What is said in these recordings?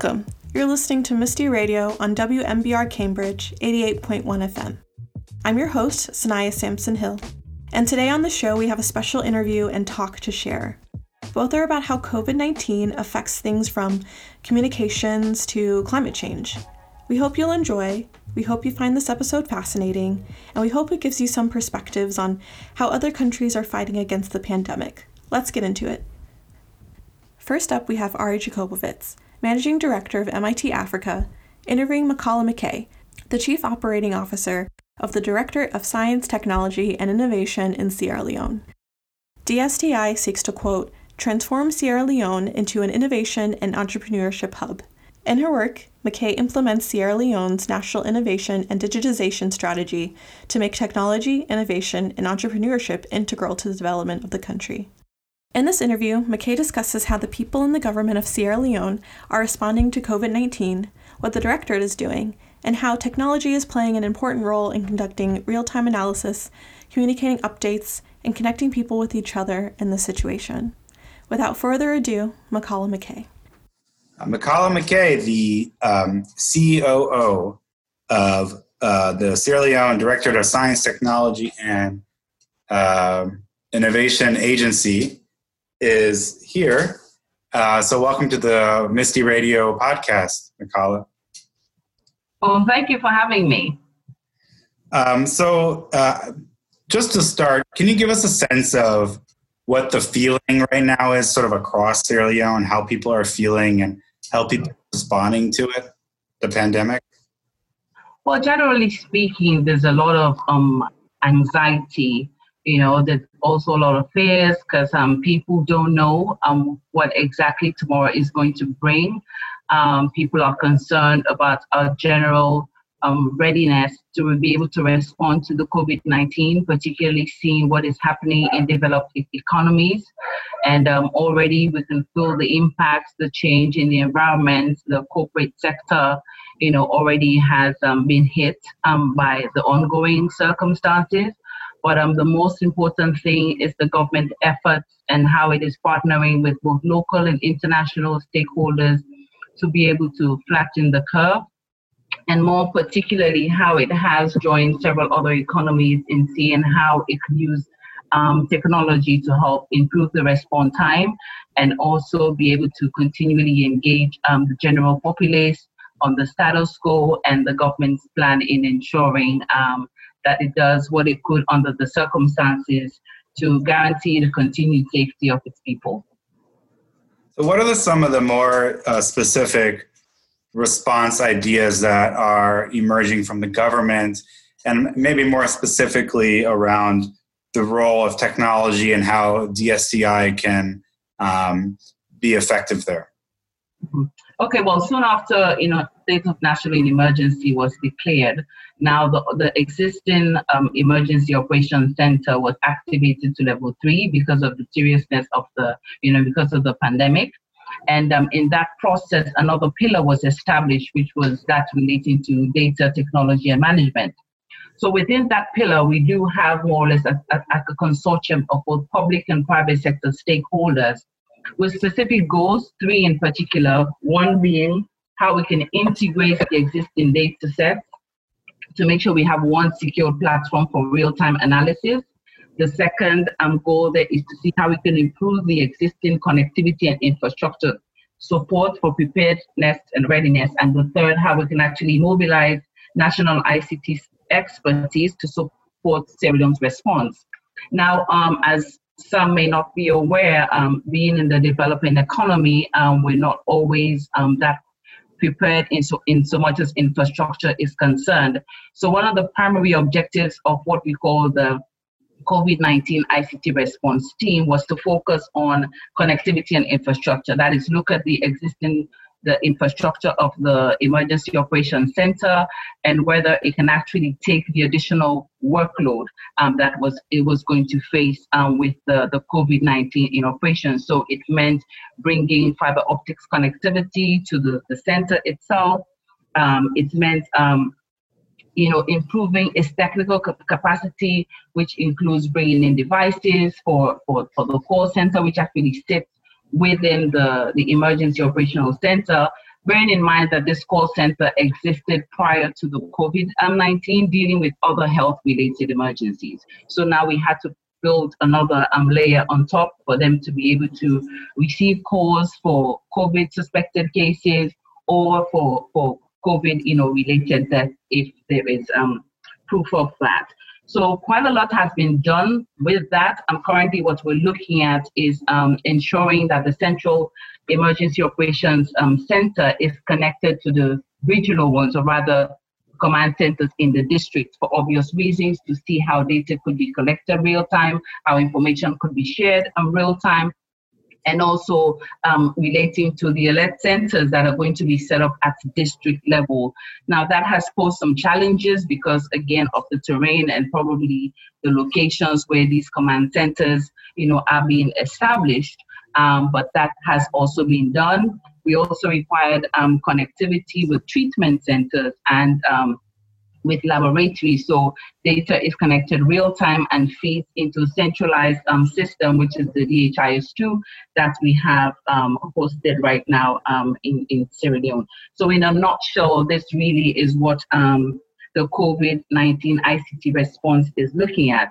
Welcome. You're listening to MISTI Radio on WMBR Cambridge 88.1 FM. I'm your host, Sanaya Sampson Hill, and today on the show we have a special interview and talk to share. Both are about how COVID 19 affects things from communications to climate change. We hope you'll enjoy, we hope you find this episode fascinating, and we hope it gives you some perspectives on how other countries are fighting against the pandemic. Let's get into it. First up, we have Ari Jacobovits Managing Director of MIT Africa, interviewing Michala Mackay, the Chief Operating Officer of the Directorate of Science, Technology, and Innovation in Sierra Leone. DSTI seeks to, quote, transform Sierra Leone into an innovation and entrepreneurship hub. In her work, Mackay implements Sierra Leone's national innovation and digitization strategy to make technology, innovation, and entrepreneurship integral to the development of the country. In this interview, Mackay discusses how the people in the government of Sierra Leone are responding to COVID 19, what the Directorate is doing, and how technology is playing an important role in conducting real time analysis, communicating updates, and connecting people with each other in the situation. Without further ado, Michala Mackay. Uh, Michala Mackay, the um, COO of uh, the Sierra Leone Directorate of Science, Technology, and uh, Innovation Agency, is here. Uh, so, welcome to the MISTI Radio podcast, Nicola. Well, thank you for having me. Um, so, uh, just to start, can you give us a sense of what the feeling right now is, sort of across Sierra Leone, how people are feeling, and how people are responding to it, the pandemic? Well, generally speaking, there's a lot of um, anxiety you know, there's also a lot of fears because um, people don't know um, what exactly tomorrow is going to bring. Um, people are concerned about our general um, readiness to be able to respond to the COVID 19, particularly seeing what is happening in developed economies. And um, already we can feel the impacts, the change in the environment, the corporate sector, you know, already has um, been hit by the ongoing circumstances. But um, the most important thing is the government efforts and how it is partnering with both local and international stakeholders to be able to flatten the curve. And more particularly, how it has joined several other economies in seeing how it can use um, technology to help improve the response time and also be able to continually engage um, the general populace on the status quo and the government's plan in ensuring um, that it does what it could under the circumstances to guarantee the continued safety of its people. So, what are the, some of the more uh, specific response ideas that are emerging from the government, and maybe more specifically around the role of technology and how DSTI can um, be effective there? Mm-hmm. Okay, well, soon after you know state of national emergency was declared, now the, the existing um, emergency operations center was activated to level three because of the seriousness of the you know because of the pandemic, and um, in that process, another pillar was established, which was that relating to data technology and management. So within that pillar, we do have more or less a, a, a consortium of both public and private sector stakeholders with specific goals, three in particular, one being how we can integrate the existing data sets to make sure we have one secure platform for real-time analysis. The second um, goal there is to see how we can improve the existing connectivity and infrastructure support for preparedness and readiness. And the third, how we can actually mobilize national ICT expertise to support Sierra Leone's response. Now, um, as some may not be aware, um, being in the developing economy, um, we're not always um, that prepared in so, in so much as infrastructure is concerned. So one of the primary objectives of what we call the COVID-19 ICT response team was to focus on connectivity and infrastructure. That is, look at the existing the infrastructure of the Emergency Operations Center and whether it can actually take the additional workload um, that was it was going to face um, with the, the COVID-19 in operation. So it meant bringing fiber optics connectivity to the, the center itself. Um, it meant um, you know, improving its technical capacity, which includes bringing in devices for, for, for the call center, which actually sits within the, the emergency operational center, bearing in mind that this call center existed prior to the COVID 19, dealing with other health related emergencies. So now we had to build another um, layer on top for them to be able to receive calls for COVID suspected cases or for, for COVID, you know, related death if there is um, proof of that. So quite a lot has been done with that. Um, currently, what we're looking at is um, ensuring that the Central Emergency Operations um, Center is connected to the regional ones, or rather command centers in the district for obvious reasons to see how data could be collected real time, how information could be shared in real time, and also um, relating to the alert centers that are going to be set up at district level. Now, that has posed some challenges because, again, of the terrain and probably the locations where these command centers, you know, are being established. Um, but that has also been done. We also required um, connectivity with treatment centers and um, with laboratories. So data is connected real time and feeds into a centralized um, system, which is the DHIS2 that we have um, hosted right now um, in, in Sierra Leone. So in a nutshell, this really is what um, the COVID-19 ICT response is looking at.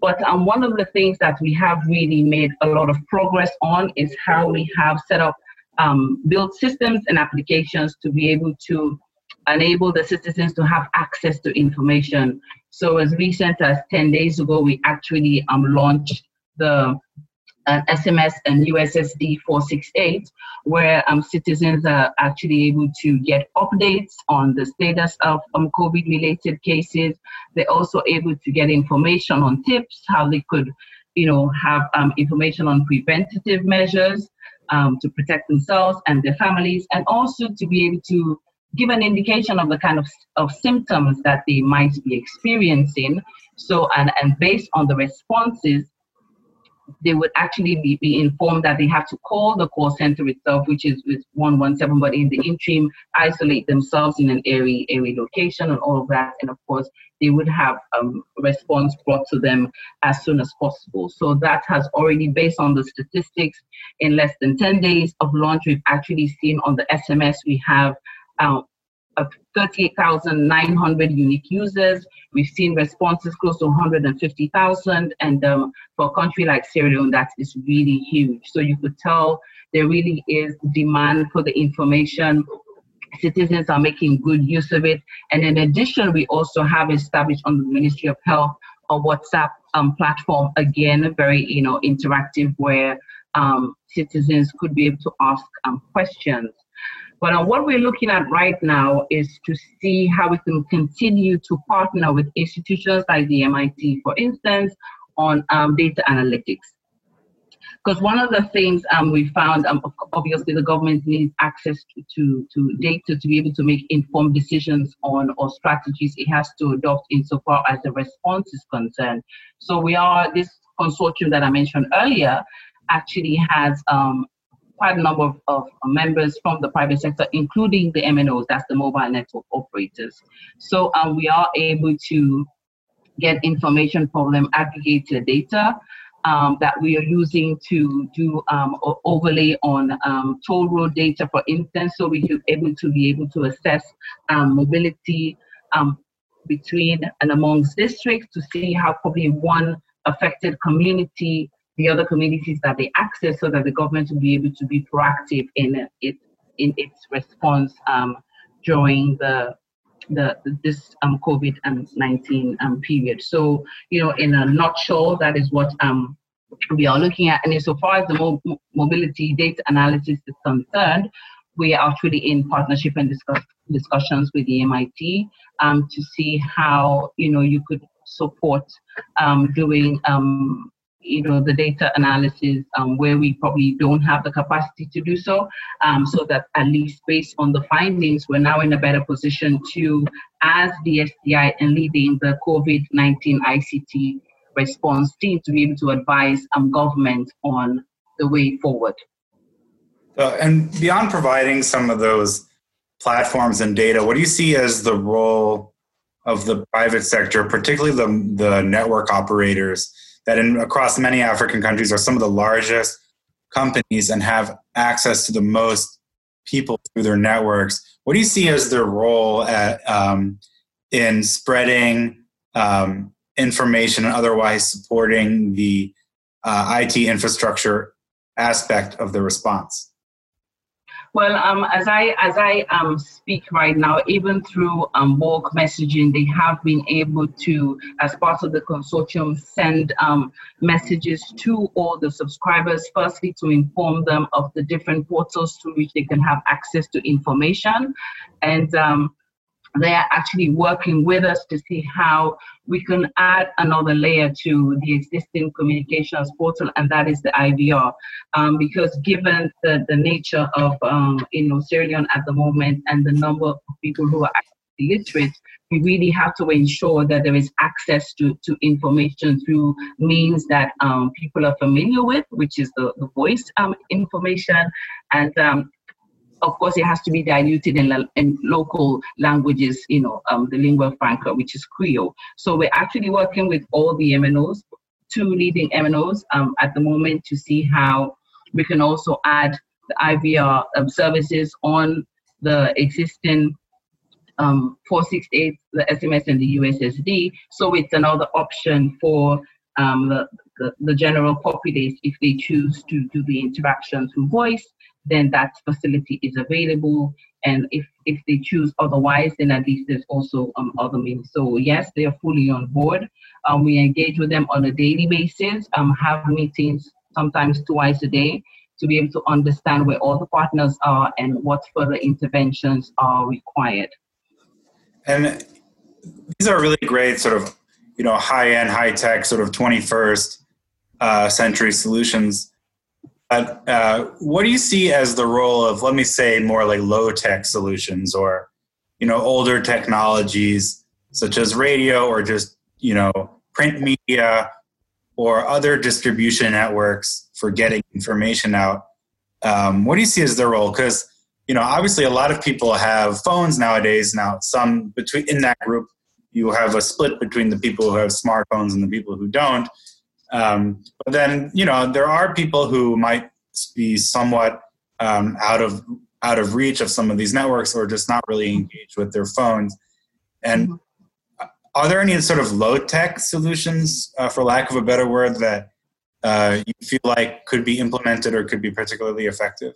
But um, one of the things that we have really made a lot of progress on is how we have set up um, built systems and applications to be able to enable the citizens to have access to information. So as recent as 10 days ago, we actually um, launched the uh, SMS and USSD 468, where um, citizens are actually able to get updates on the status of um, COVID related cases. They're also able to get information on tips, how they could, you know, have um, information on preventative measures um, to protect themselves and their families, and also to be able to give an indication of the kind of, of symptoms that they might be experiencing. So, and, and based on the responses, they would actually be, be informed that they have to call the call center itself, which is with 117, but in the interim, isolate themselves in an airy, airy location and all of that. And of course, they would have um, response brought to them as soon as possible. So that has already, based on the statistics, in less than 10 days of launch, we've actually seen on the SMS we have um, of 38,900 unique users. We've seen responses close to 150,000. And um, for a country like Sierra Leone, that is really huge. So you could tell there really is demand for the information. Citizens are making good use of it. And in addition, we also have established on the Ministry of Health a WhatsApp um, platform, again, very you know interactive, where um, citizens could be able to ask um, questions. But uh, what we're looking at right now is to see how we can continue to partner with institutions like the MIT, for instance, on um, data analytics. Because one of the things um, we found, um, obviously, the government needs access to, to, data to be able to make informed decisions on or strategies it has to adopt insofar as the response is concerned. So we are, this consortium that I mentioned earlier actually has um, quite a number of, of, members from the private sector, including the MNOs, that's the mobile network operators. So um, we are able to get information from them, aggregated data um, that we are using to do um, overlay on um, toll road data, for instance, so we can able to be able to assess um, mobility um, between and amongst districts to see how probably one affected community the other communities that they access so that the government will be able to be proactive in it in its response um, during the the, this um, COVID nineteen um, period. So you know, in a nutshell, that is what um, we are looking at. And insofar as the mo- mobility data analysis is concerned, we are actually in partnership and discuss, discussions with the MIT um, to see how you know you could support um, doing um, you know the data analysis um, where we probably don't have the capacity to do so um, so that at least based on the findings we're now in a better position to as the DSTI and leading the COVID-19 ICT response team to be able to advise um, government on the way forward. Uh, and beyond providing some of those platforms and data, what do you see as the role of the private sector, particularly the, the network operators that in across many African countries are some of the largest companies and have access to the most people through their networks. What do you see as their role at, um, in spreading um, information and otherwise supporting the uh, IT infrastructure aspect of the response? Well, um, as I as I um, speak right now, even through um, bulk messaging, they have been able to, as part of the consortium, send um, messages to all the subscribers. Firstly, to inform them of the different portals through which they can have access to information, and um, they are actually working with us to see how we can add another layer to the existing communications portal, and that is the IVR. Um, because given the, the nature of um, you Sierra Leone at the moment and the number of people who are literate, we really have to ensure that there is access to, to information through means that um, people are familiar with, which is the, the voice um, information, and um, of course, it has to be diluted in, in local languages, you know, um, the lingua franca, which is Creole. So we're actually working with all the MNOs, two leading MNOs um, at the moment to see how we can also add the IVR um, services on the existing um, 468, the SMS and the USSD. So it's another option for um, the, the, the, general populace if they choose to do the interaction through voice then that facility is available. And if, if they choose otherwise, then at least there's also um, other means. So yes, they are fully on board. Um, we engage with them on a daily basis, um, have meetings sometimes twice a day to be able to understand where all the partners are and what further interventions are required. And these are really great sort of, you know, high-end, high-tech sort of 21st uh, century solutions uh, what do you see as the role of, let me say, more like low tech solutions or, you know, older technologies such as radio or just, you know, print media or other distribution networks for getting information out? Um, what do you see as their role? Because, you know, obviously a lot of people have phones nowadays. Now, some between in that group, you have a split between the people who have smartphones and the people who don't. Um, but then, you know, there are people who might be somewhat um, out of out of reach of some of these networks or just not really engaged with their phones. And mm-hmm. are there any sort of low tech solutions, uh, for lack of a better word, that uh, you feel like could be implemented or could be particularly effective?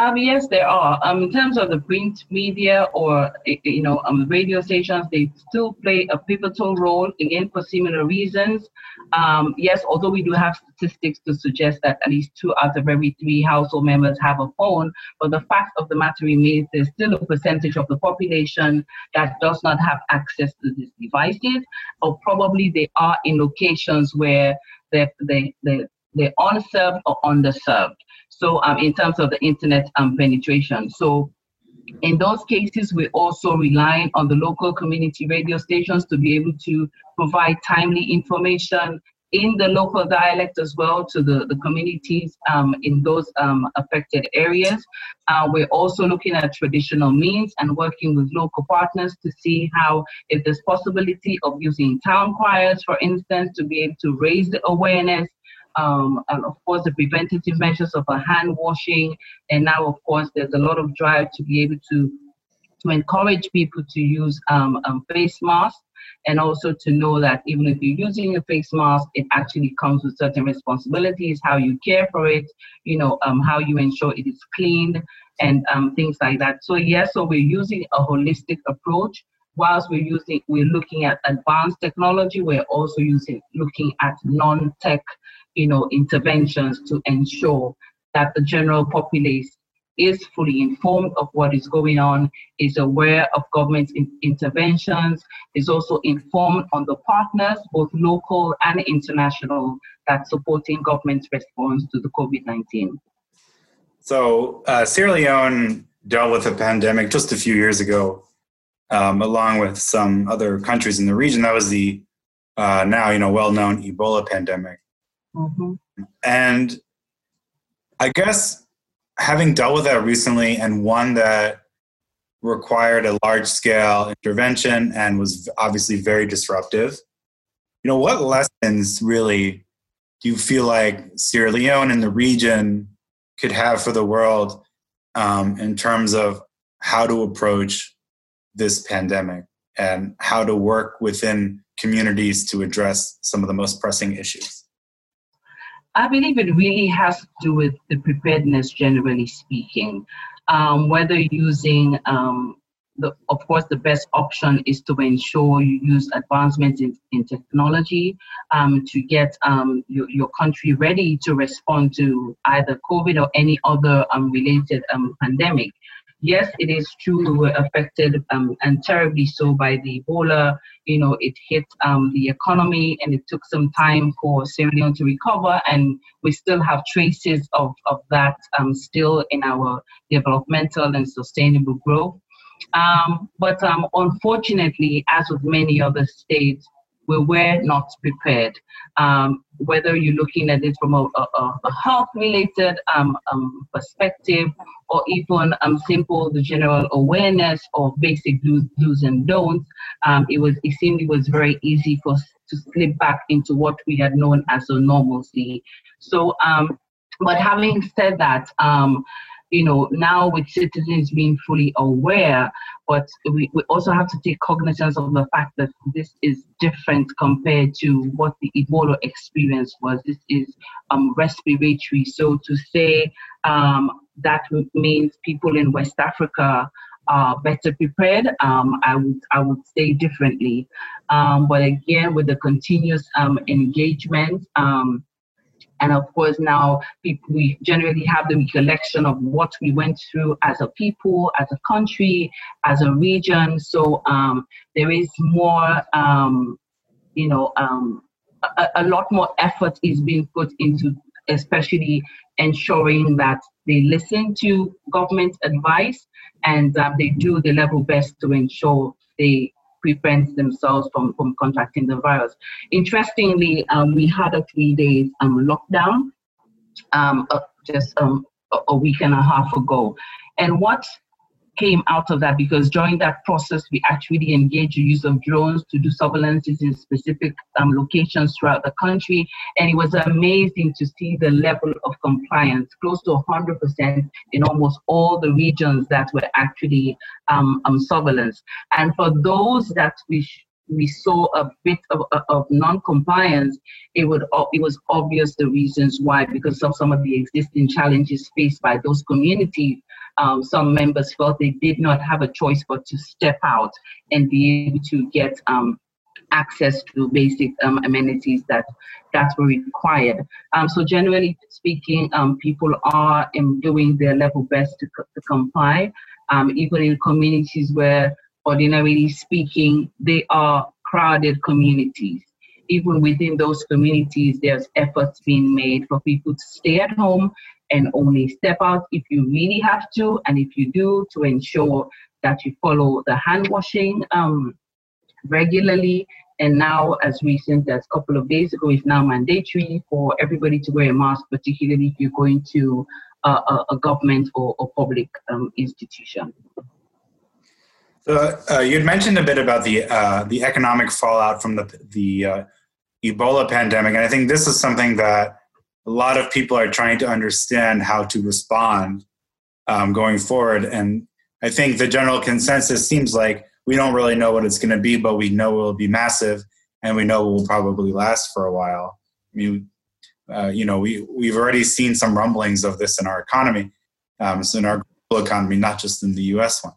Um, yes, there are. Um, in terms of the print media or you know um, radio stations, they still play a pivotal role again for similar reasons. Um, yes, although we do have statistics to suggest that at least two out of every three household members have a phone, but the fact of the matter remains there's still a percentage of the population that does not have access to these devices, or probably they are in locations where they they they they're unserved or underserved. So um, in terms of the internet um, penetration. So in those cases, we're also relying on the local community radio stations to be able to provide timely information in the local dialect as well to the, the communities um, in those um, affected areas. Uh, we're also looking at traditional means and working with local partners to see how, if there's possibility of using town choirs, for instance, to be able to raise the awareness um, and of course the preventative measures of a hand washing. And now, of course, there's a lot of drive to be able to to encourage people to use um, um, face masks and also to know that even if you're using a face mask, it actually comes with certain responsibilities, how you care for it, you know, um, how you ensure it is cleaned and um, things like that. So yes, so we're using a holistic approach. Whilst we're using, we're looking at advanced technology, we're also using, looking at non-tech you know, interventions to ensure that the general populace is fully informed of what is going on, is aware of government in- interventions, is also informed on the partners, both local and international, that supporting government's response to the COVID 19. So, uh, Sierra Leone dealt with a pandemic just a few years ago, um, along with some other countries in the region. That was the uh, now, you know, well known Ebola pandemic. Mm-hmm. And I guess having dealt with that recently and one that required a large scale intervention and was obviously very disruptive. You know, what lessons really do you feel like Sierra Leone and the region could have for the world um, in terms of how to approach this pandemic and how to work within communities to address some of the most pressing issues? I believe it really has to do with the preparedness, generally speaking. Um, whether using um, the, of course, the best option is to ensure you use advancements in, in technology um, to get um, your, your country ready to respond to either COVID or any other um, related um, pandemic. Yes, it is true we were affected um, and terribly so by the Ebola. You know, it hit um, the economy and it took some time for Sierra Leone to recover, and we still have traces of, of that still in our developmental and sustainable growth. Um, but um, unfortunately, as with many other states, we were not prepared. Um, whether you're looking at it from a, a, a health-related um, um, perspective, or even um, simple the general awareness of basic do's, and don'ts, it was it seemed it was very easy for us to slip back into what we had known as a normalcy. So, but having said that, you know, now with citizens being fully aware, but we, we also have to take cognizance of the fact that this is different compared to what the Ebola experience was. This is um, respiratory. So to say um, that means people in West Africa are better prepared, um, I would I would say differently. Um, but again, with the continuous um, engagement, um, and of course, now we generally have the recollection of what we went through as a people, as a country, as a region. So um, there is more, um, you know, um, a, a, lot more effort is being put into, especially ensuring that they listen to government advice and uh, they do the level best to ensure they prevent themselves from, from contracting the virus. Interestingly, um, we had a three days um, lockdown um, uh, just um, a, a week and a half ago. And what came out of that because during that process, we actually engaged the use of drones to do surveillances in specific um, locations throughout the country. And it was amazing to see the level of compliance, close to 100% in almost all the regions that were actually um, um, surveillance. And for those that we we saw a bit of, of non-compliance, it would it was obvious the reasons why because of some of the existing challenges faced by those communities um, some members felt they did not have a choice but to step out and be able to get um, access to basic um, amenities that that were required. Um, so generally speaking, um, people are doing their level best to, to comply, um, even in communities where ordinarily speaking, they are crowded communities. Even within those communities, there's efforts being made for people to stay at home and only step out if you really have to, and if you do, to ensure that you follow the hand washing um, regularly. And now, as recent as a couple of days ago, it's now mandatory for everybody to wear a mask, particularly if you're going to uh, a, a, government or, public um, institution. So uh, you'd mentioned a bit about the uh, the economic fallout from the the uh, Ebola pandemic, and I think this is something that a lot of people are trying to understand how to respond um, going forward. And I think the general consensus seems like we don't really know what it's going to be, but we know it will be massive, and we know it will probably last for a while. I mean, uh, you know, we we've already seen some rumblings of this in our economy, um, so in our global economy, not just in the U.S. one.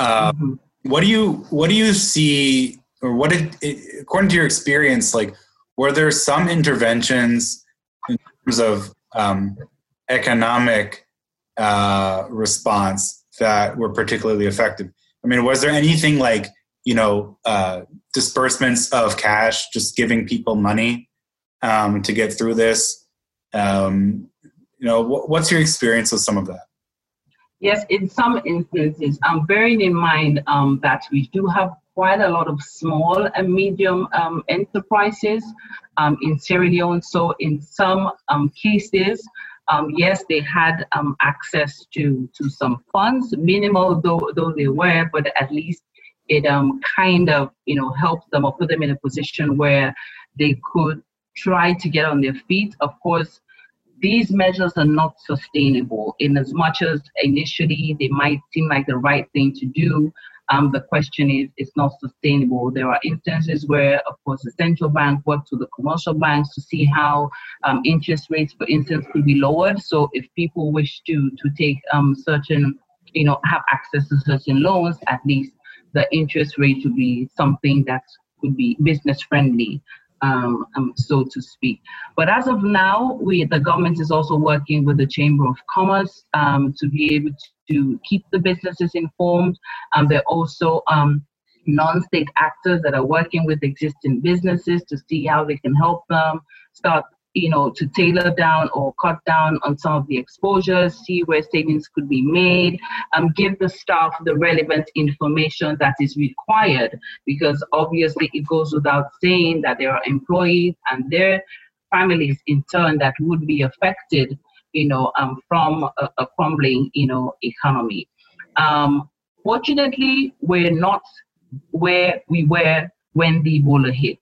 Uh, mm-hmm. What do you what do you see, or what did, according to your experience, like were there some interventions in terms of um, economic uh, response that were particularly effective? I mean, was there anything like you know uh, disbursements of cash, just giving people money um, to get through this? Um, you know, what's your experience with some of that? Yes, in some instances, I'm bearing in mind um, that we do have quite a lot of small and medium um, enterprises um, in Sierra Leone. So in some um, cases, Um, yes, they had um, access to to some funds, minimal though though they were, but at least it um, kind of you know helped them or put them in a position where they could try to get on their feet. Of course, these measures are not sustainable in as much as initially they might seem like the right thing to do. Um, the question is, it's not sustainable. There are instances where, of course, the central bank works with the commercial banks to see how um, interest rates, for instance, could be lowered. So if people wish to to take um, certain, you know, have access to certain loans, at least the interest rate would be something that could be business friendly um, um, so to speak. But as of now, we the government is also working with the Chamber of Commerce um, to be able to keep the businesses informed. Um, they're also um, non-state actors that are working with existing businesses to see how they can help them start you know, to tailor down or cut down on some of the exposures, see where savings could be made, um, give the staff the relevant information that is required, because obviously it goes without saying that there are employees and their families in turn that would be affected, you know, um, from a, a, crumbling, you know, economy. Um, fortunately, we're not where we were when the Ebola hit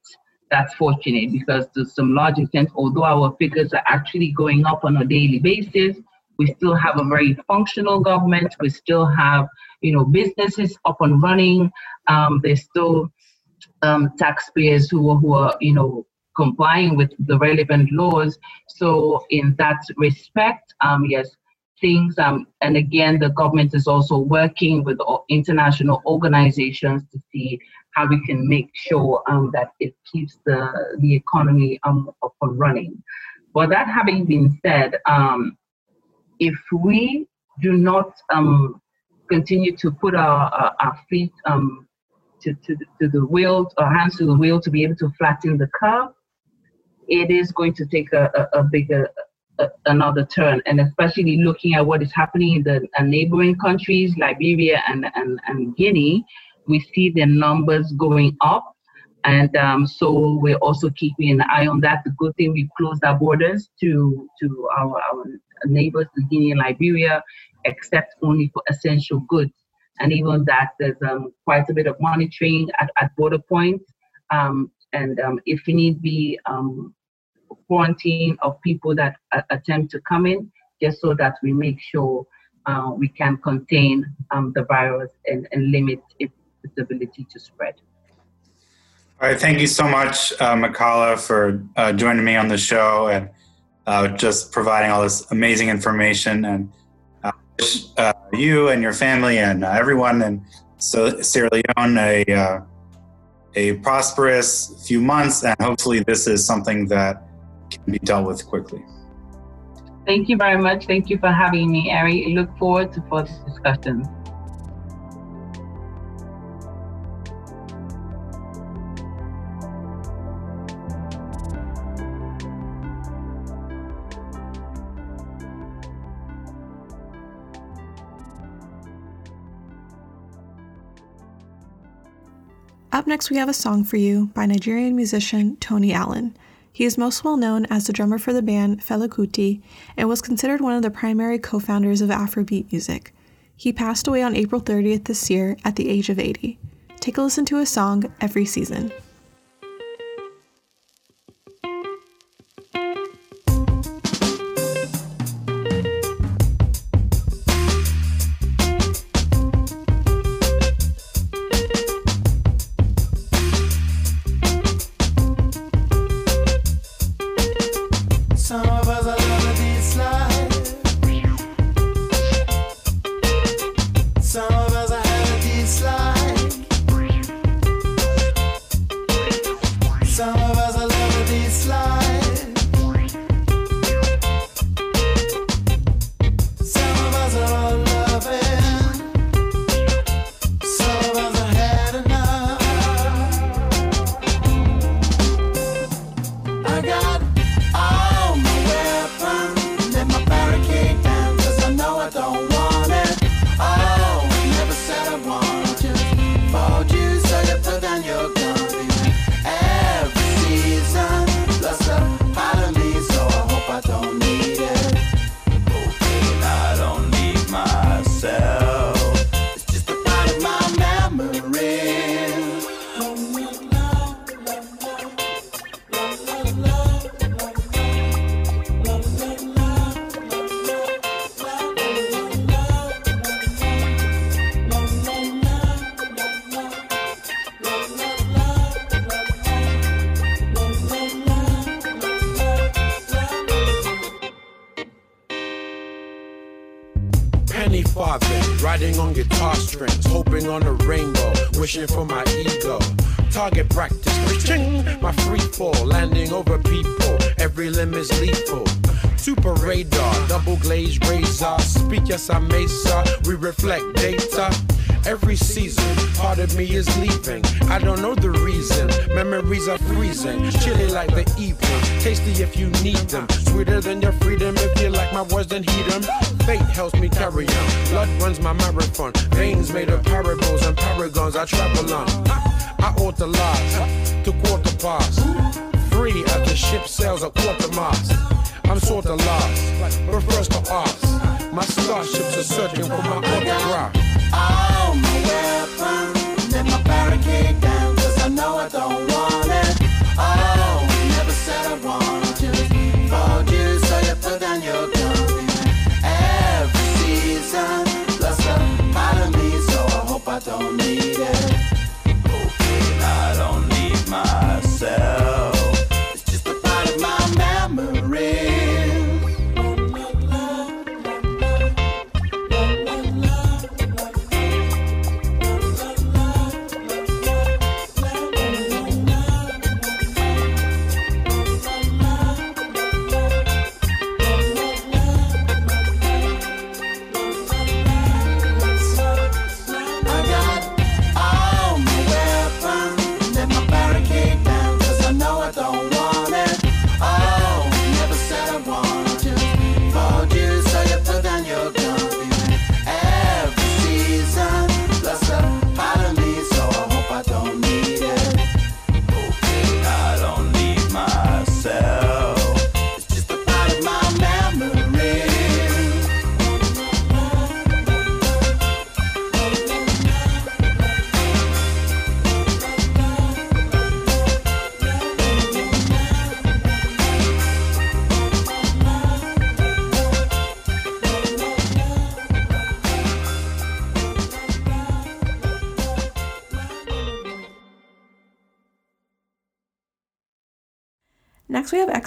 that's fortunate because to some large extent, although our figures are actually going up on a daily basis, we still have a very functional government. We still have, you know, businesses up and running. Um, there's still um, taxpayers who, who are, you know, complying with the relevant laws. So in that respect, um, yes, things. Um, and again, the government is also working with international organizations to see how we can make sure um, that it keeps the, the economy um, up and running. But that having been said, um, if we do not um, continue to put our, our, feet um, to, to, to the wheel, our hands to the wheel to be able to flatten the curve, it is going to take a, a, a bigger another turn, and especially looking at what is happening in the uh, neighboring countries, Liberia and, and, and Guinea, we see the numbers going up. And um, so we're also keeping an eye on that. The good thing we closed our borders to to our, our neighbors, Guinea and Liberia, except only for essential goods. And even that, there's um, quite a bit of monitoring at, at border points. Um, and um, if need be, um, quarantine of people that uh, attempt to come in, just so that we make sure uh, we can contain um, the virus and, and limit its, ability to spread. All right, thank you so much, uh, Michala, for uh, joining me on the show and uh, just providing all this amazing information. And I wish uh, you and your family and everyone in Sierra Leone a a prosperous few months, and hopefully, this is something that can be dealt with quickly. Thank you very much. Thank you for having me, Ari. I look forward to further discussions. Up next, we have a song for you by Nigerian musician Tony Allen. He is most well known as the drummer for the band Fela Kuti and was considered one of the primary co founders of Afrobeat music. He passed away on April 30th this year at the age of 80. Take a listen to his song, Every Season. Farthing, riding on guitar strings, hoping on a rainbow, wishing for my ego. Target practice, ching, my free fall, landing over people. Every limb is lethal. Super radar, double glazed razor. Speak, yes, I may, sir. We reflect data. Every season, part of me is leaving. I don't know the reason. Memories are freezing, chilly like the evening. Tasty if you need them, sweeter than your freedom. If you like my words, then heed them. Fate helps me carry on. Blood runs my marathon. Veins made of parables and paragons. I travel on. I ought lies to quarter past. Free as the ship sails at quarter mast. I'm sorta lost, but first to ask. My starships are searching for my autograph. Let my barricade down, cause I know I don't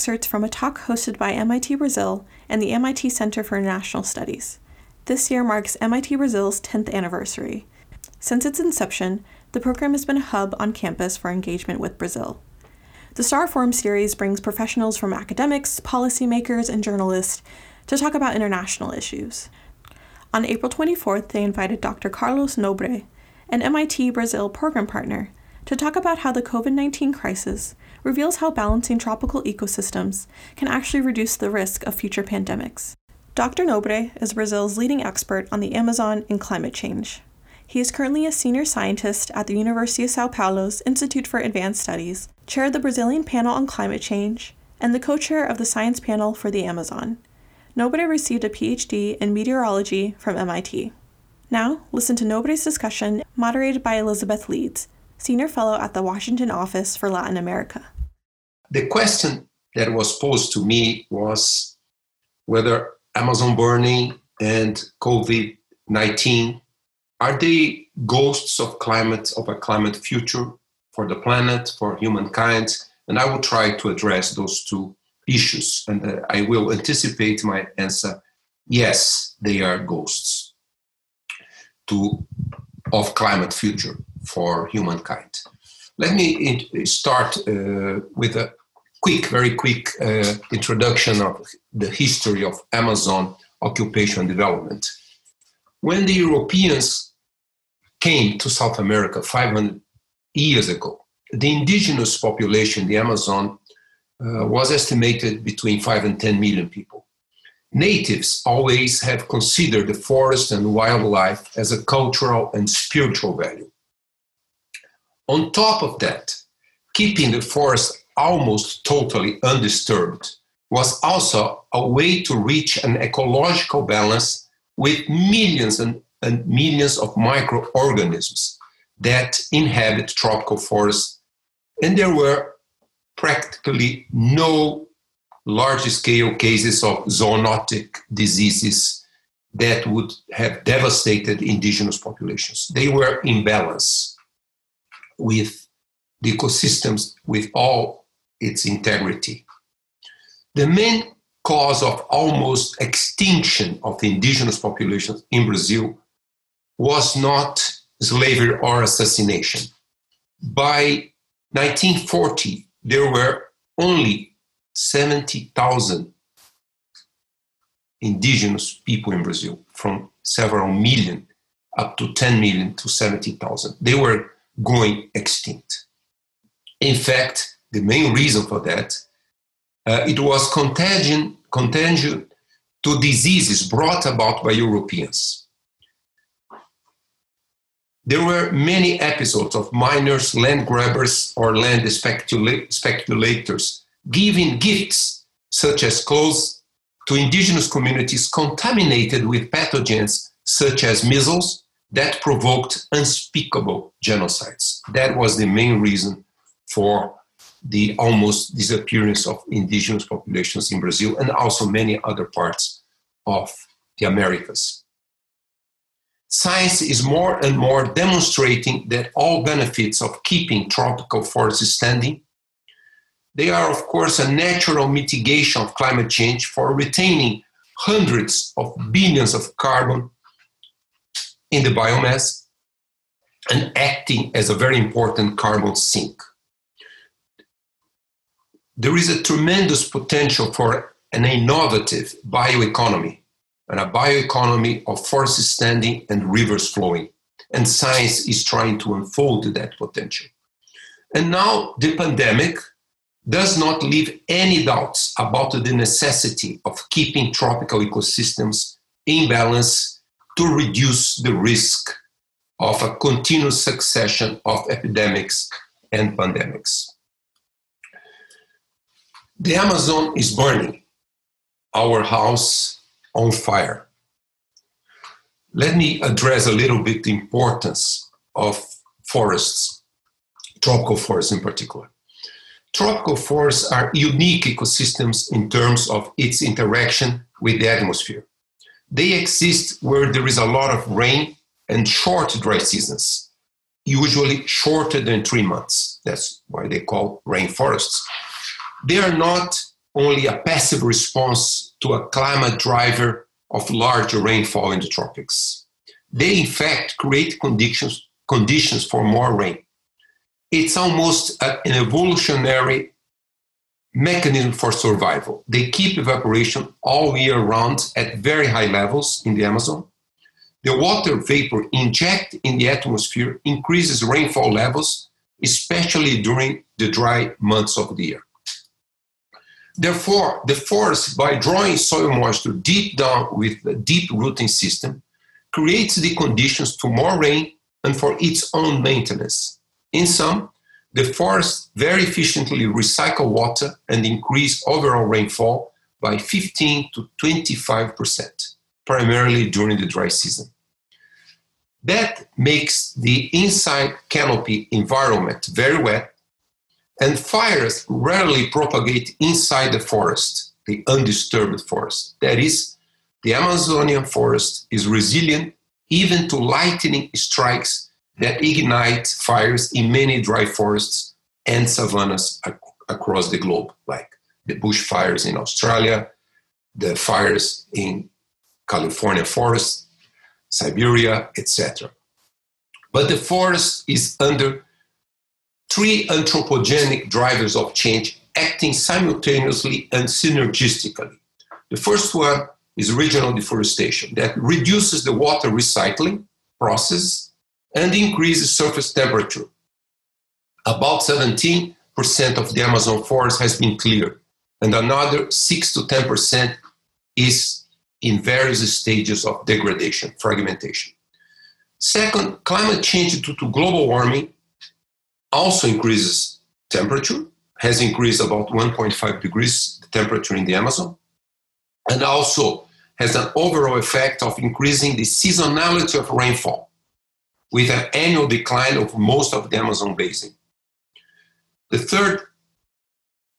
excerpts from a talk hosted by MIT Brazil and the MIT Center for International Studies. This year marks MIT Brazil's 10th anniversary. Since its inception, the program has been a hub on campus for engagement with Brazil. The Starr Forum series brings professionals from academics, policymakers, and journalists to talk about international issues. On April 24th, they invited Dr. Carlos Nobre, an MIT Brazil program partner, to talk about how the COVID 19 crisis reveals how balancing tropical ecosystems can actually reduce the risk of future pandemics. Dr. Nobre is Brazil's leading expert on the Amazon and climate change. He is currently a senior scientist at the University of Sao Paulo's Institute for Advanced Studies, chaired the Brazilian panel on climate change, and the co chair of the science panel for the Amazon. Nobre received a PhD in meteorology from MIT. Now, listen to Nobre's discussion, moderated by Elizabeth Leeds, Senior Fellow at the Washington Office for Latin America. The question that was posed to me was whether Amazon burning and COVID 19 are they ghosts of climate, of a climate future for the planet, for humankind? And I will try to address those two issues. And uh, I will anticipate my answer yes, they are ghosts to, of climate future for humankind. Let me start uh, with a quick, very quick uh, introduction of the history of Amazon occupation and development. When the Europeans came to South America 500 years ago, the indigenous population, the Amazon, uh, was estimated between 5 and 10 million people. Natives always have considered the forest and wildlife as a cultural and spiritual value. On top of that, keeping the forest almost totally undisturbed was also a way to reach an ecological balance with millions and, and millions of microorganisms that inhabit tropical forests. And there were practically no large scale cases of zoonotic diseases that would have devastated indigenous populations. They were in balance with the ecosystems with all its integrity. The main cause of almost extinction of indigenous populations in Brazil was not slavery or assassination. By 1940, there were only 70,000 indigenous people in Brazil, from several million up to 10 million to 70,000. They were going extinct. In fact, the main reason for that, uh, it was contagion, contagion to diseases brought about by Europeans. There were many episodes of miners, land grabbers, or land specula- speculators giving gifts such as clothes to indigenous communities contaminated with pathogens such as measles that provoked unspeakable genocides. That was the main reason for the almost disappearance of indigenous populations in Brazil and also many other parts of the Americas. Science is more and more demonstrating that all benefits of keeping tropical forests standing they are, of course, a natural mitigation of climate change for retaining hundreds of billions of carbon in the biomass and acting as a very important carbon sink. There is a tremendous potential for an innovative bioeconomy and a bioeconomy of forests standing and rivers flowing. And science is trying to unfold that potential. And now the pandemic does not leave any doubts about the necessity of keeping tropical ecosystems in balance to reduce the risk of a continuous succession of epidemics and pandemics. The Amazon is burning, our house on fire. Let me address a little bit the importance of forests, tropical forests in particular. Tropical forests are unique ecosystems in terms of its interaction with the atmosphere. They exist where there is a lot of rain and short dry seasons, usually shorter than three months. That's why they call rainforests. They are not only a passive response to a climate driver of larger rainfall in the tropics. They, in fact, create conditions, conditions for more rain it's almost an evolutionary mechanism for survival. They keep evaporation all year round at very high levels in the Amazon. The water vapor injected in the atmosphere increases rainfall levels, especially during the dry months of the year. Therefore, the forest, by drawing soil moisture deep down with a deep rooting system, creates the conditions to more rain and for its own maintenance. In sum, the forests very efficiently recycle water and increase overall rainfall by 15 to 25%, primarily during the dry season. That makes the inside canopy environment very wet, and fires rarely propagate inside the forest, the undisturbed forest. That is, the Amazonian forest is resilient even to lightning strikes that ignite fires in many dry forests and savannas ac- across the globe, like the bushfires in Australia, the fires in California forests, Siberia, etc. But the forest is under three anthropogenic drivers of change acting simultaneously and synergistically. The first one is regional deforestation that reduces the water recycling process and increases surface temperature. About 17% of the Amazon forest has been cleared, and another 6 to 10% is in various stages of degradation, fragmentation. Second, climate change due to global warming also increases temperature, has increased about 1.5 degrees the temperature in the Amazon, and also has an overall effect of increasing the seasonality of rainfall with an annual decline of most of the Amazon basin. The third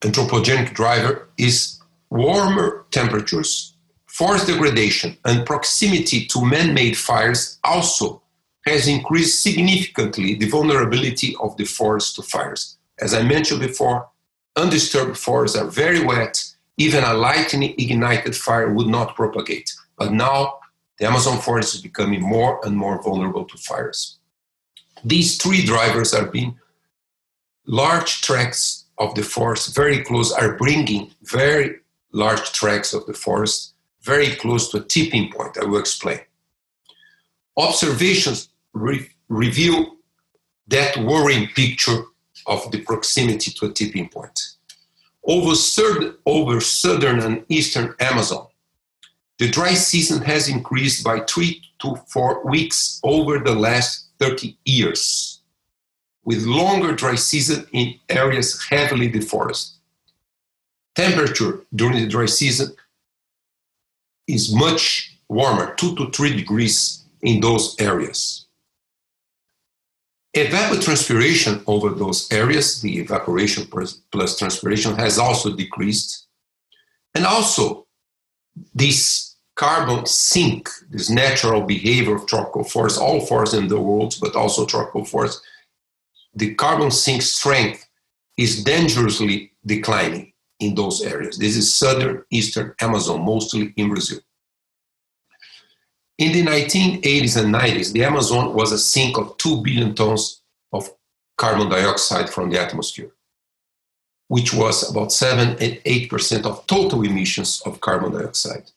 anthropogenic driver is warmer temperatures, forest degradation, and proximity to man made fires also has increased significantly the vulnerability of the forest to fires. As I mentioned before, undisturbed forests are very wet even a lightning ignited fire would not propagate. But now the Amazon forest is becoming more and more vulnerable to fires. These three drivers are being large tracts of the forest very close, are bringing very large tracts of the forest very close to a tipping point. I will explain. Observations re- reveal that worrying picture of the proximity to a tipping point. Over, over southern and eastern Amazon, the dry season has increased by three to four weeks over the last 30 years, with longer dry season in areas heavily deforested. Temperature during the dry season is much warmer, two to three degrees in those areas. Evapotranspiration over those areas, the evaporation plus transpiration, has also decreased. And also, this carbon sink, this natural behavior of tropical forests, all forests in the world, but also tropical forests, the carbon sink strength is dangerously declining in those areas. This is southern eastern Amazon, mostly in Brazil. In the 1980s and 90s, the Amazon was a sink of 2 billion tons of carbon dioxide from the atmosphere, which was about 7 and 8% of total emissions of carbon dioxide.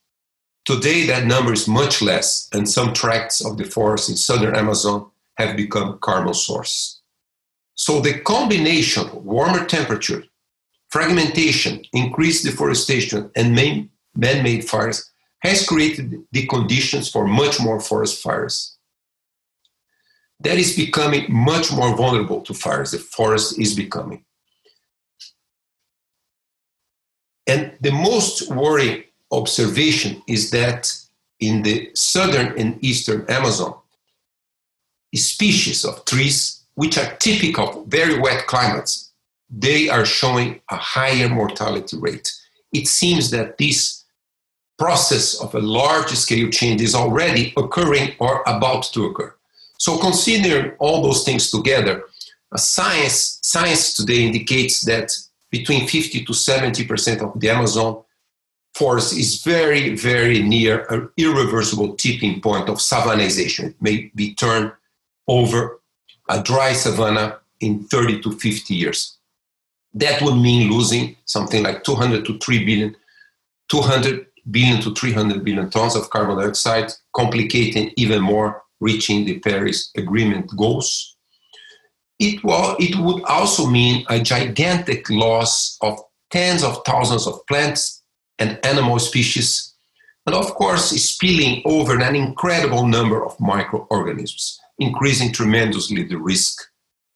Today, that number is much less, and some tracts of the forest in southern Amazon have become carbon source. So the combination of warmer temperature, fragmentation, increased deforestation, and man-made fires has created the conditions for much more forest fires. That is becoming much more vulnerable to fires, the forest is becoming. And the most worrying observation is that in the southern and eastern Amazon, species of trees which are typical of very wet climates, they are showing a higher mortality rate. It seems that this process of a large scale change is already occurring or about to occur. So considering all those things together, science, science today indicates that between 50 to 70% of the Amazon forest is very, very near an irreversible tipping point of savanization. It may be turned over a dry savanna in 30 to 50 years. That would mean losing something like 200 to 3 billion, 200 billion to 300 billion tons of carbon dioxide, complicating even more reaching the Paris Agreement goals. It, will, it would also mean a gigantic loss of tens of thousands of plants and animal species, and of course, spilling over an incredible number of microorganisms, increasing tremendously the risk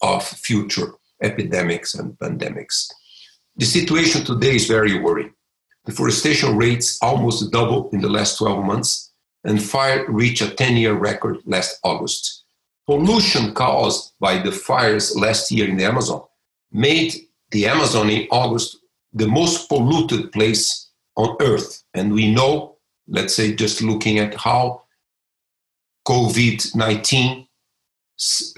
of future epidemics and pandemics. The situation today is very worrying. Deforestation rates almost doubled in the last 12 months, and fire reached a 10 year record last August. Pollution caused by the fires last year in the Amazon made the Amazon in August the most polluted place on earth. And we know, let's say, just looking at how COVID 19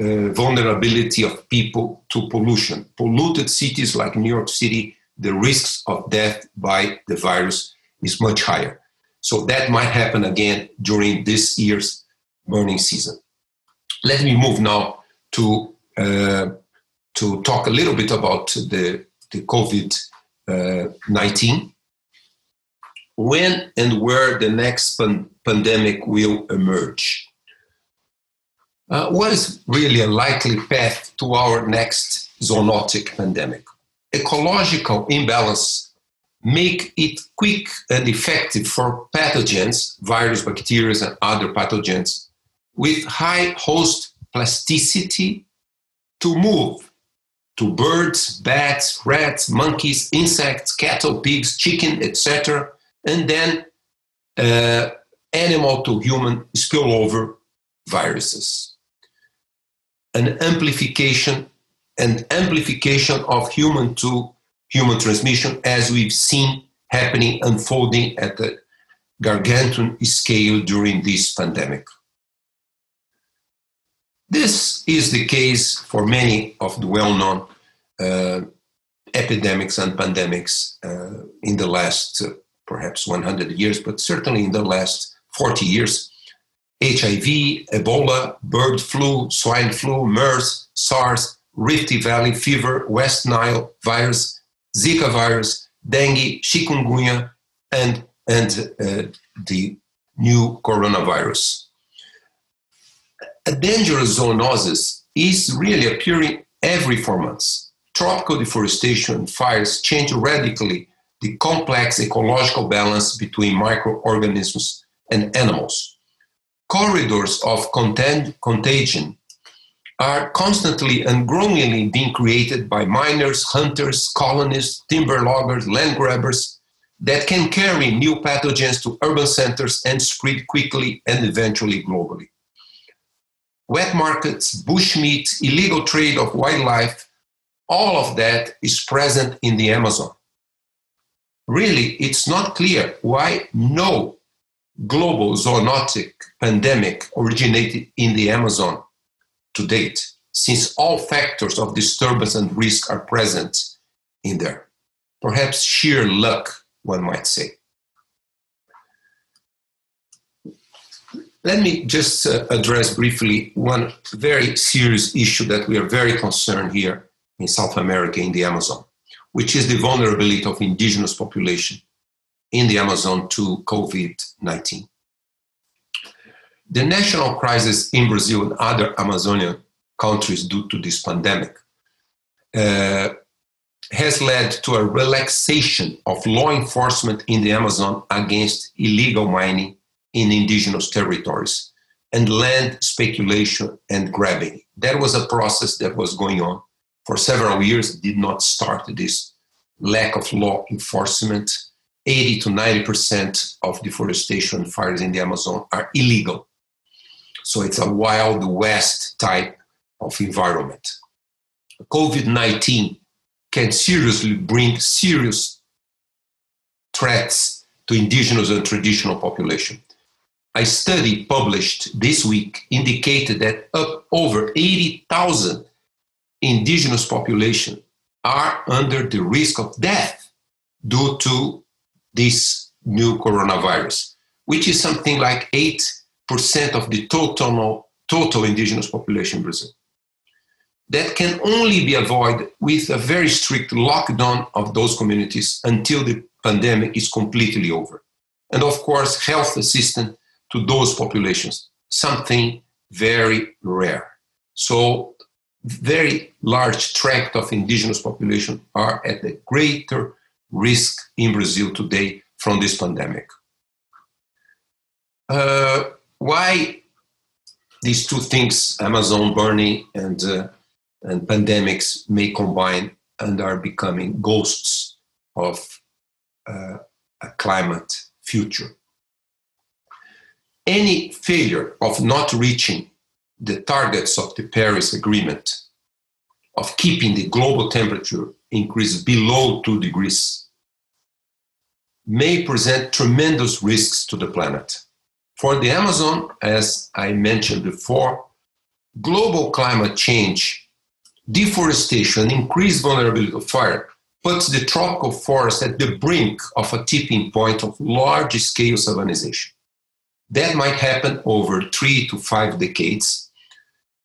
uh, vulnerability of people to pollution. Polluted cities like New York City the risks of death by the virus is much higher. So that might happen again during this year's burning season. Let me move now to uh, to talk a little bit about the the COVID uh, nineteen. When and where the next pan- pandemic will emerge? Uh, what is really a likely path to our next zoonotic pandemic? ecological imbalance make it quick and effective for pathogens, virus, bacteria, and other pathogens with high host plasticity to move to birds, bats, rats, monkeys, insects, cattle, pigs, chicken, etc., and then uh, animal to human spillover viruses. An amplification and amplification of human to human transmission, as we've seen happening, unfolding at the gargantuan scale during this pandemic. This is the case for many of the well known uh, epidemics and pandemics uh, in the last uh, perhaps 100 years, but certainly in the last 40 years. HIV, Ebola, bird flu, swine flu, MERS, SARS, Rift Valley fever, West Nile virus, Zika virus, dengue, chikungunya, and, and uh, the new coronavirus. A dangerous zoonosis is really appearing every four months. Tropical deforestation fires change radically the complex ecological balance between microorganisms and animals. Corridors of contagion are constantly and growingly being created by miners, hunters, colonists, timber loggers, land grabbers that can carry new pathogens to urban centers and spread quickly and eventually globally. Wet markets, bushmeat, illegal trade of wildlife, all of that is present in the Amazon. Really, it's not clear why no global zoonotic pandemic originated in the Amazon to date, since all factors of disturbance and risk are present in there. Perhaps sheer luck, one might say. Let me just uh, address briefly one very serious issue that we are very concerned here in South America, in the Amazon, which is the vulnerability of indigenous population in the Amazon to COVID 19. The national crisis in Brazil and other Amazonian countries due to this pandemic uh, has led to a relaxation of law enforcement in the Amazon against illegal mining in indigenous territories and land speculation and grabbing. That was a process that was going on for several years, did not start this lack of law enforcement. 80 to 90% of deforestation fires in the Amazon are illegal. So it's a wild west type of environment. COVID 19 can seriously bring serious threats to indigenous and traditional population. A study published this week indicated that up over 80,000 indigenous population are under the risk of death due to this new coronavirus, which is something like 8 percent of the total, total indigenous population in Brazil. That can only be avoided with a very strict lockdown of those communities until the pandemic is completely over. And of course, health assistance to those populations, something very rare. So, very large tract of indigenous population are at a greater risk in Brazil today from this pandemic. Uh, why these two things, Amazon burning and, uh, and pandemics, may combine and are becoming ghosts of uh, a climate future. Any failure of not reaching the targets of the Paris Agreement of keeping the global temperature increase below 2 degrees may present tremendous risks to the planet. For the Amazon, as I mentioned before, global climate change, deforestation, increased vulnerability of fire puts the tropical forest at the brink of a tipping point of large scale urbanization. That might happen over three to five decades,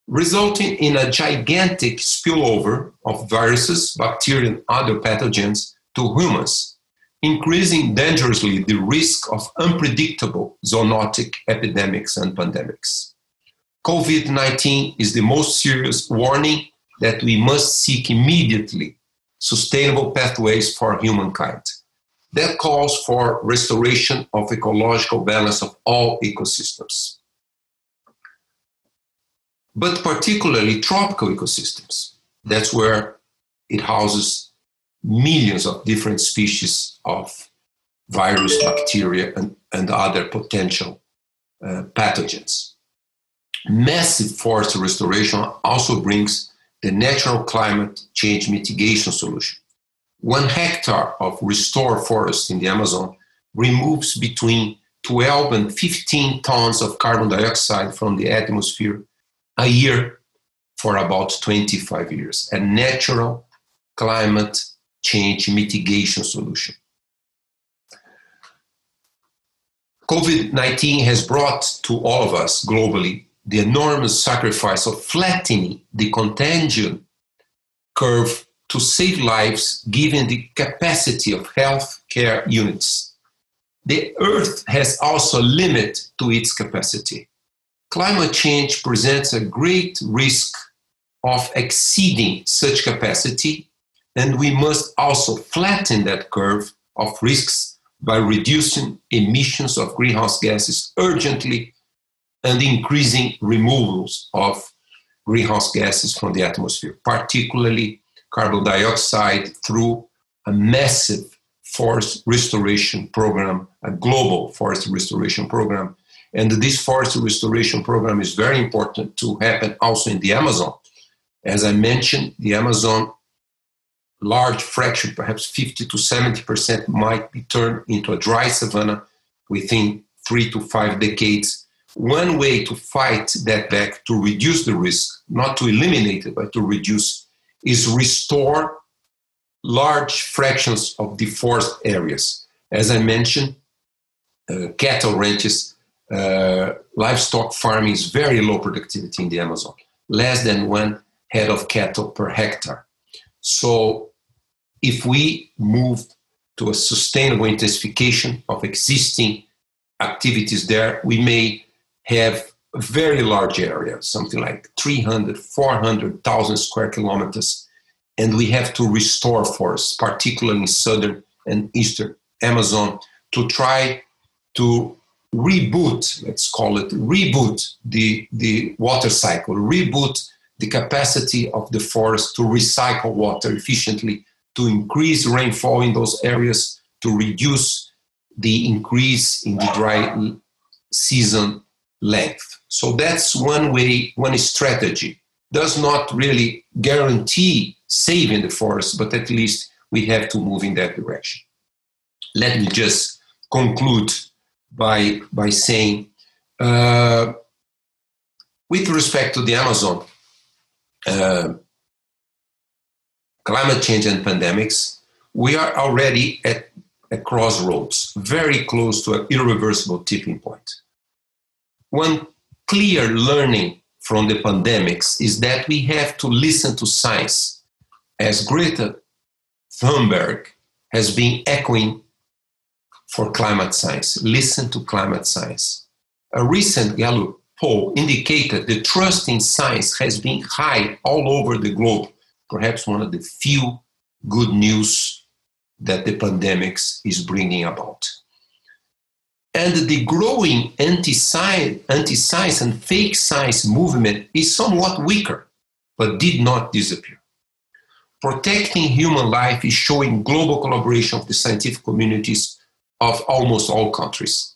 resulting in a gigantic spillover of viruses, bacteria, and other pathogens to humans increasing dangerously the risk of unpredictable zoonotic epidemics and pandemics. COVID 19 is the most serious warning that we must seek immediately sustainable pathways for humankind. That calls for restoration of ecological balance of all ecosystems, but particularly tropical ecosystems. That's where it houses millions of different species of virus, bacteria, and, and other potential uh, pathogens. Massive forest restoration also brings the natural climate change mitigation solution. One hectare of restored forest in the Amazon removes between 12 and 15 tons of carbon dioxide from the atmosphere a year for about 25 years. A natural climate change mitigation solution. COVID 19 has brought to all of us globally the enormous sacrifice of flattening the contagion curve to save lives given the capacity of health care units. The Earth has also a limit to its capacity. Climate change presents a great risk of exceeding such capacity, and we must also flatten that curve of risks by reducing emissions of greenhouse gases urgently and increasing removals of greenhouse gases from the atmosphere, particularly carbon dioxide, through a massive forest restoration program, a global forest restoration program. And this forest restoration program is very important to happen also in the Amazon. As I mentioned, the Amazon large fraction, perhaps 50 to 70%, might be turned into a dry savanna within three to five decades one way to fight that back to reduce the risk, not to eliminate it, but to reduce, is restore large fractions of deforested areas. As I mentioned, uh, cattle ranches, uh, livestock farming is very low productivity in the Amazon, less than one head of cattle per hectare. So, if we move to a sustainable intensification of existing activities there, we may have very large area, something like 300, 400,000 square kilometers. And we have to restore forests, particularly in southern and eastern Amazon, to try to reboot, let's call it reboot the, the water cycle, reboot the capacity of the forest to recycle water efficiently, to increase rainfall in those areas, to reduce the increase in the dry season length. So that's one way, one strategy. Does not really guarantee saving the forest, but at least we have to move in that direction. Let me just conclude by, by saying, uh, with respect to the Amazon, uh, climate change and pandemics, we are already at a crossroads, very close to an irreversible tipping point one clear learning from the pandemics is that we have to listen to science, as Greta Thunberg has been echoing for climate science. Listen to climate science. A recent Gallup poll indicated the trust in science has been high all over the globe, perhaps one of the few good news that the pandemics is bringing about. And the growing anti-science, anti-science and fake science movement is somewhat weaker, but did not disappear. Protecting human life is showing global collaboration of the scientific communities of almost all countries.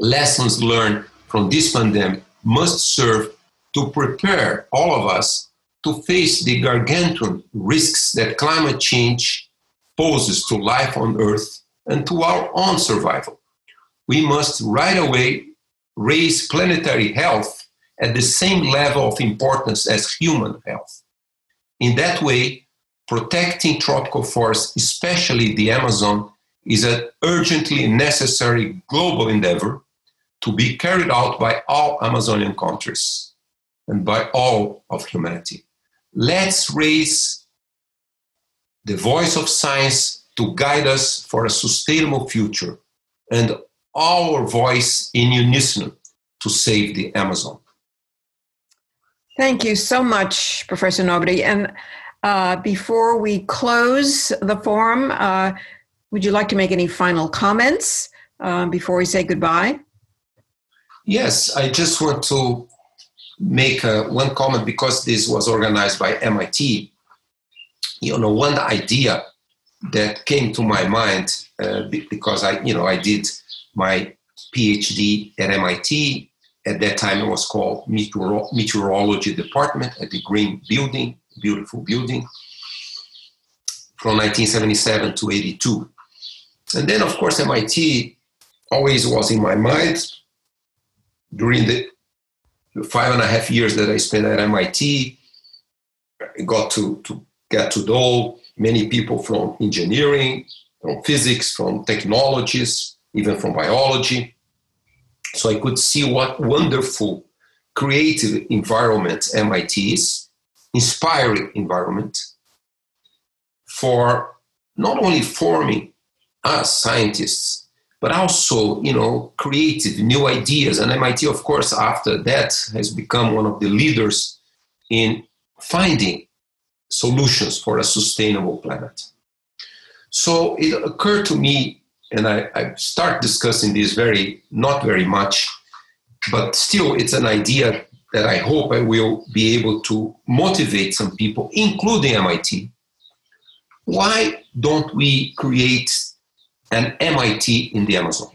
Lessons learned from this pandemic must serve to prepare all of us to face the gargantuan risks that climate change poses to life on Earth and to our own survival we must right away raise planetary health at the same level of importance as human health. In that way, protecting tropical forests, especially the Amazon, is an urgently necessary global endeavor to be carried out by all Amazonian countries and by all of humanity. Let's raise the voice of science to guide us for a sustainable future and our voice in unison to save the Amazon. Thank you so much, Professor Nobre. And uh, before we close the forum, uh, would you like to make any final comments uh, before we say goodbye? Yes, I just want to make uh, one comment because this was organized by MIT. You know, one idea that came to my mind uh, because I, you know, I did my PhD at MIT. At that time, it was called Meteoro- Meteorology Department at the Green Building, beautiful building, from 1977 to 82. And then, of course, MIT always was in my mind during the five and a half years that I spent at MIT. I got to, to get to know many people from engineering, from physics, from technologies, even from biology. So I could see what wonderful creative environment MIT is, inspiring environment for not only forming us scientists, but also, you know, creative new ideas. And MIT, of course, after that has become one of the leaders in finding solutions for a sustainable planet. So it occurred to me, and I, I start discussing this very, not very much, but still it's an idea that I hope I will be able to motivate some people, including MIT. Why don't we create an MIT in the Amazon?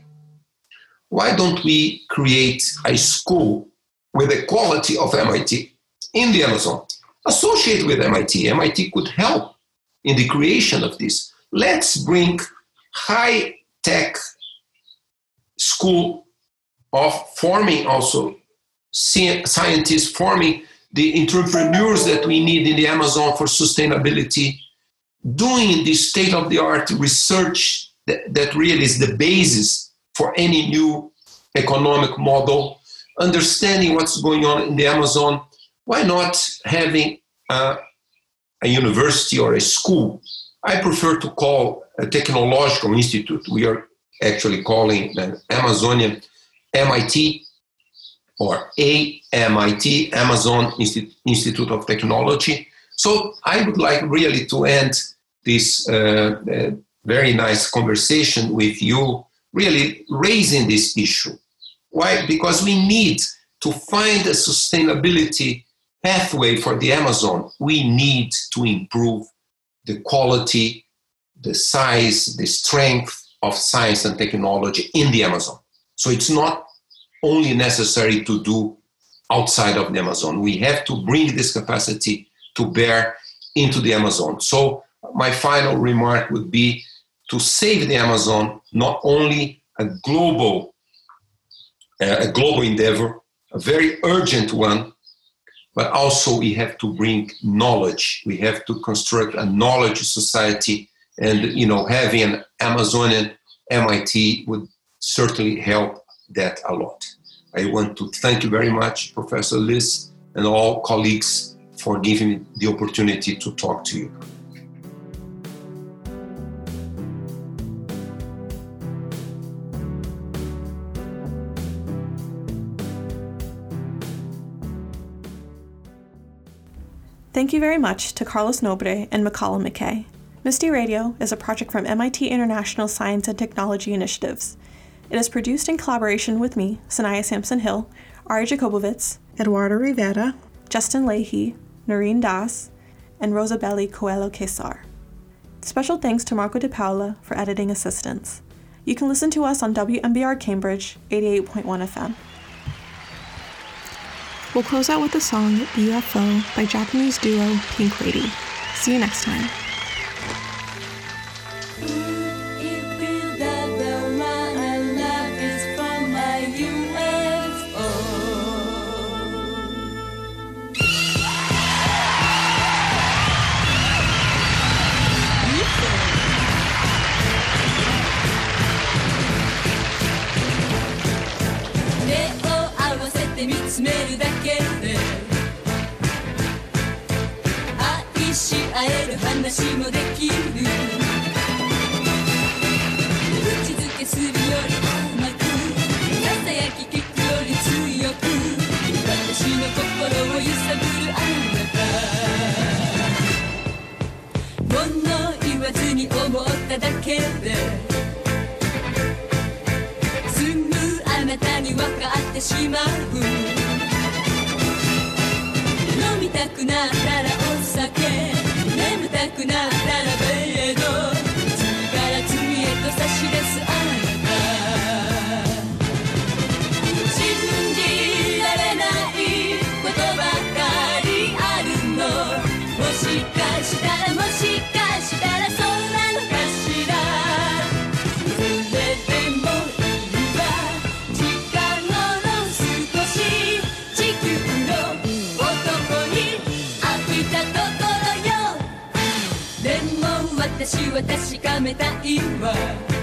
Why don't we create a school with the quality of MIT in the Amazon? Associate with MIT. MIT could help in the creation of this. Let's bring high tech school of forming also scientists, forming the entrepreneurs that we need in the Amazon for sustainability, doing the state of the art research that, that really is the basis for any new economic model, understanding what's going on in the Amazon. Why not having a university or a school? I prefer to call a technological institute. We are actually calling the Amazonian MIT or AMIT, Amazon Institute of Technology. So I would like really to end this uh, uh, very nice conversation with you, really raising this issue. Why? Because we need to find a sustainability pathway for the Amazon. We need to improve the quality, the size, the strength of science and technology in the Amazon. So it's not only necessary to do outside of the Amazon. We have to bring this capacity to bear into the Amazon. So my final remark would be to save the Amazon, not only a global, uh, a global endeavor, a very urgent one, but also we have to bring knowledge. We have to construct a knowledge society, and you know, having an Amazonian MIT would certainly help that a lot. I want to thank you very much, Professor Liz, and all colleagues for giving me the opportunity to talk to you. Thank you very much to Carlos Nobre and Michala Mackay. MISTI Radio is a project from MIT International Science and Technology Initiatives. It is produced in collaboration with me, Sanaya Sampson Hill, Ari Jacobovits, Eduardo Rivera, Justin Leahy, Noreen Das, and Rosabelli Coelho Quesar. Special thanks to Marco De Paula for editing assistance. You can listen to us on WMBR Cambridge 88.1 FM. We'll close out with the song UFO by Japanese duo Pink Lady. See you next time. て見つめるだけで。愛し合える話もできる。口づけするより甘くささやき聞くより強く私の心を揺さぶるあなた。物言わずに思っただけで。分かってしまう。飲みたくなったらお酒。眠たくなは確かめたいわ。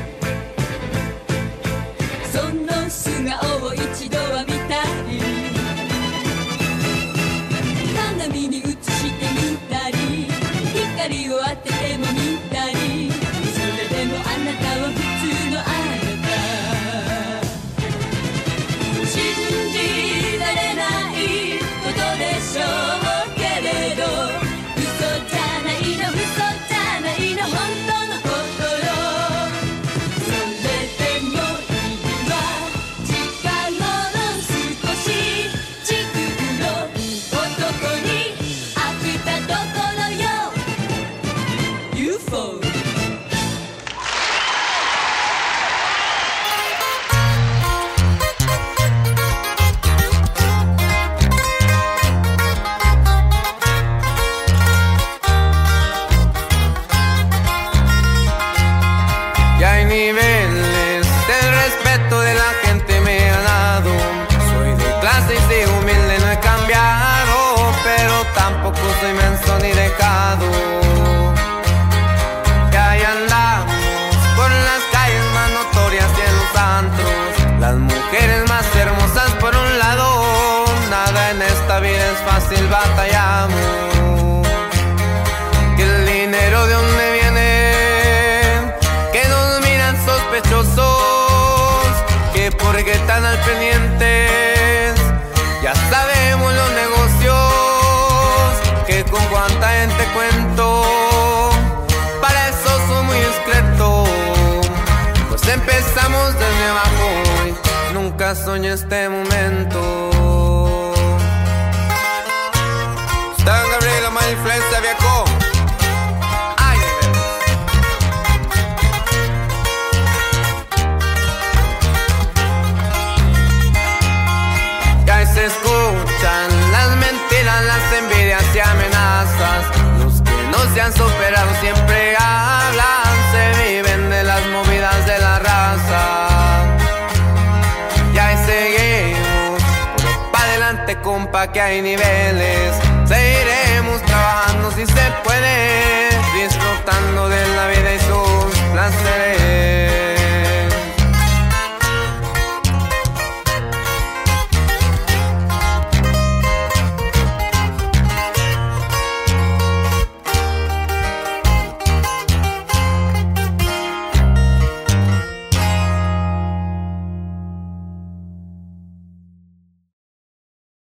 Tampoco soy menso ni dejado. Y ahí andamos por las calles más notorias y en los antros. Las mujeres más hermosas por un lado, nada en esta vida es fácil, batallamos que el dinero de dónde viene, que nos miran sospechosos, que porque están al pendientes, nunca soñé este momento. Stan Gabriela, más influencia bebé. Ya se escuchan las mentiras, las envidias y amenazas. Los que no se han que hay niveles. Seguiremos trabajando si se puede, disfrutando de la vida y sus placeres.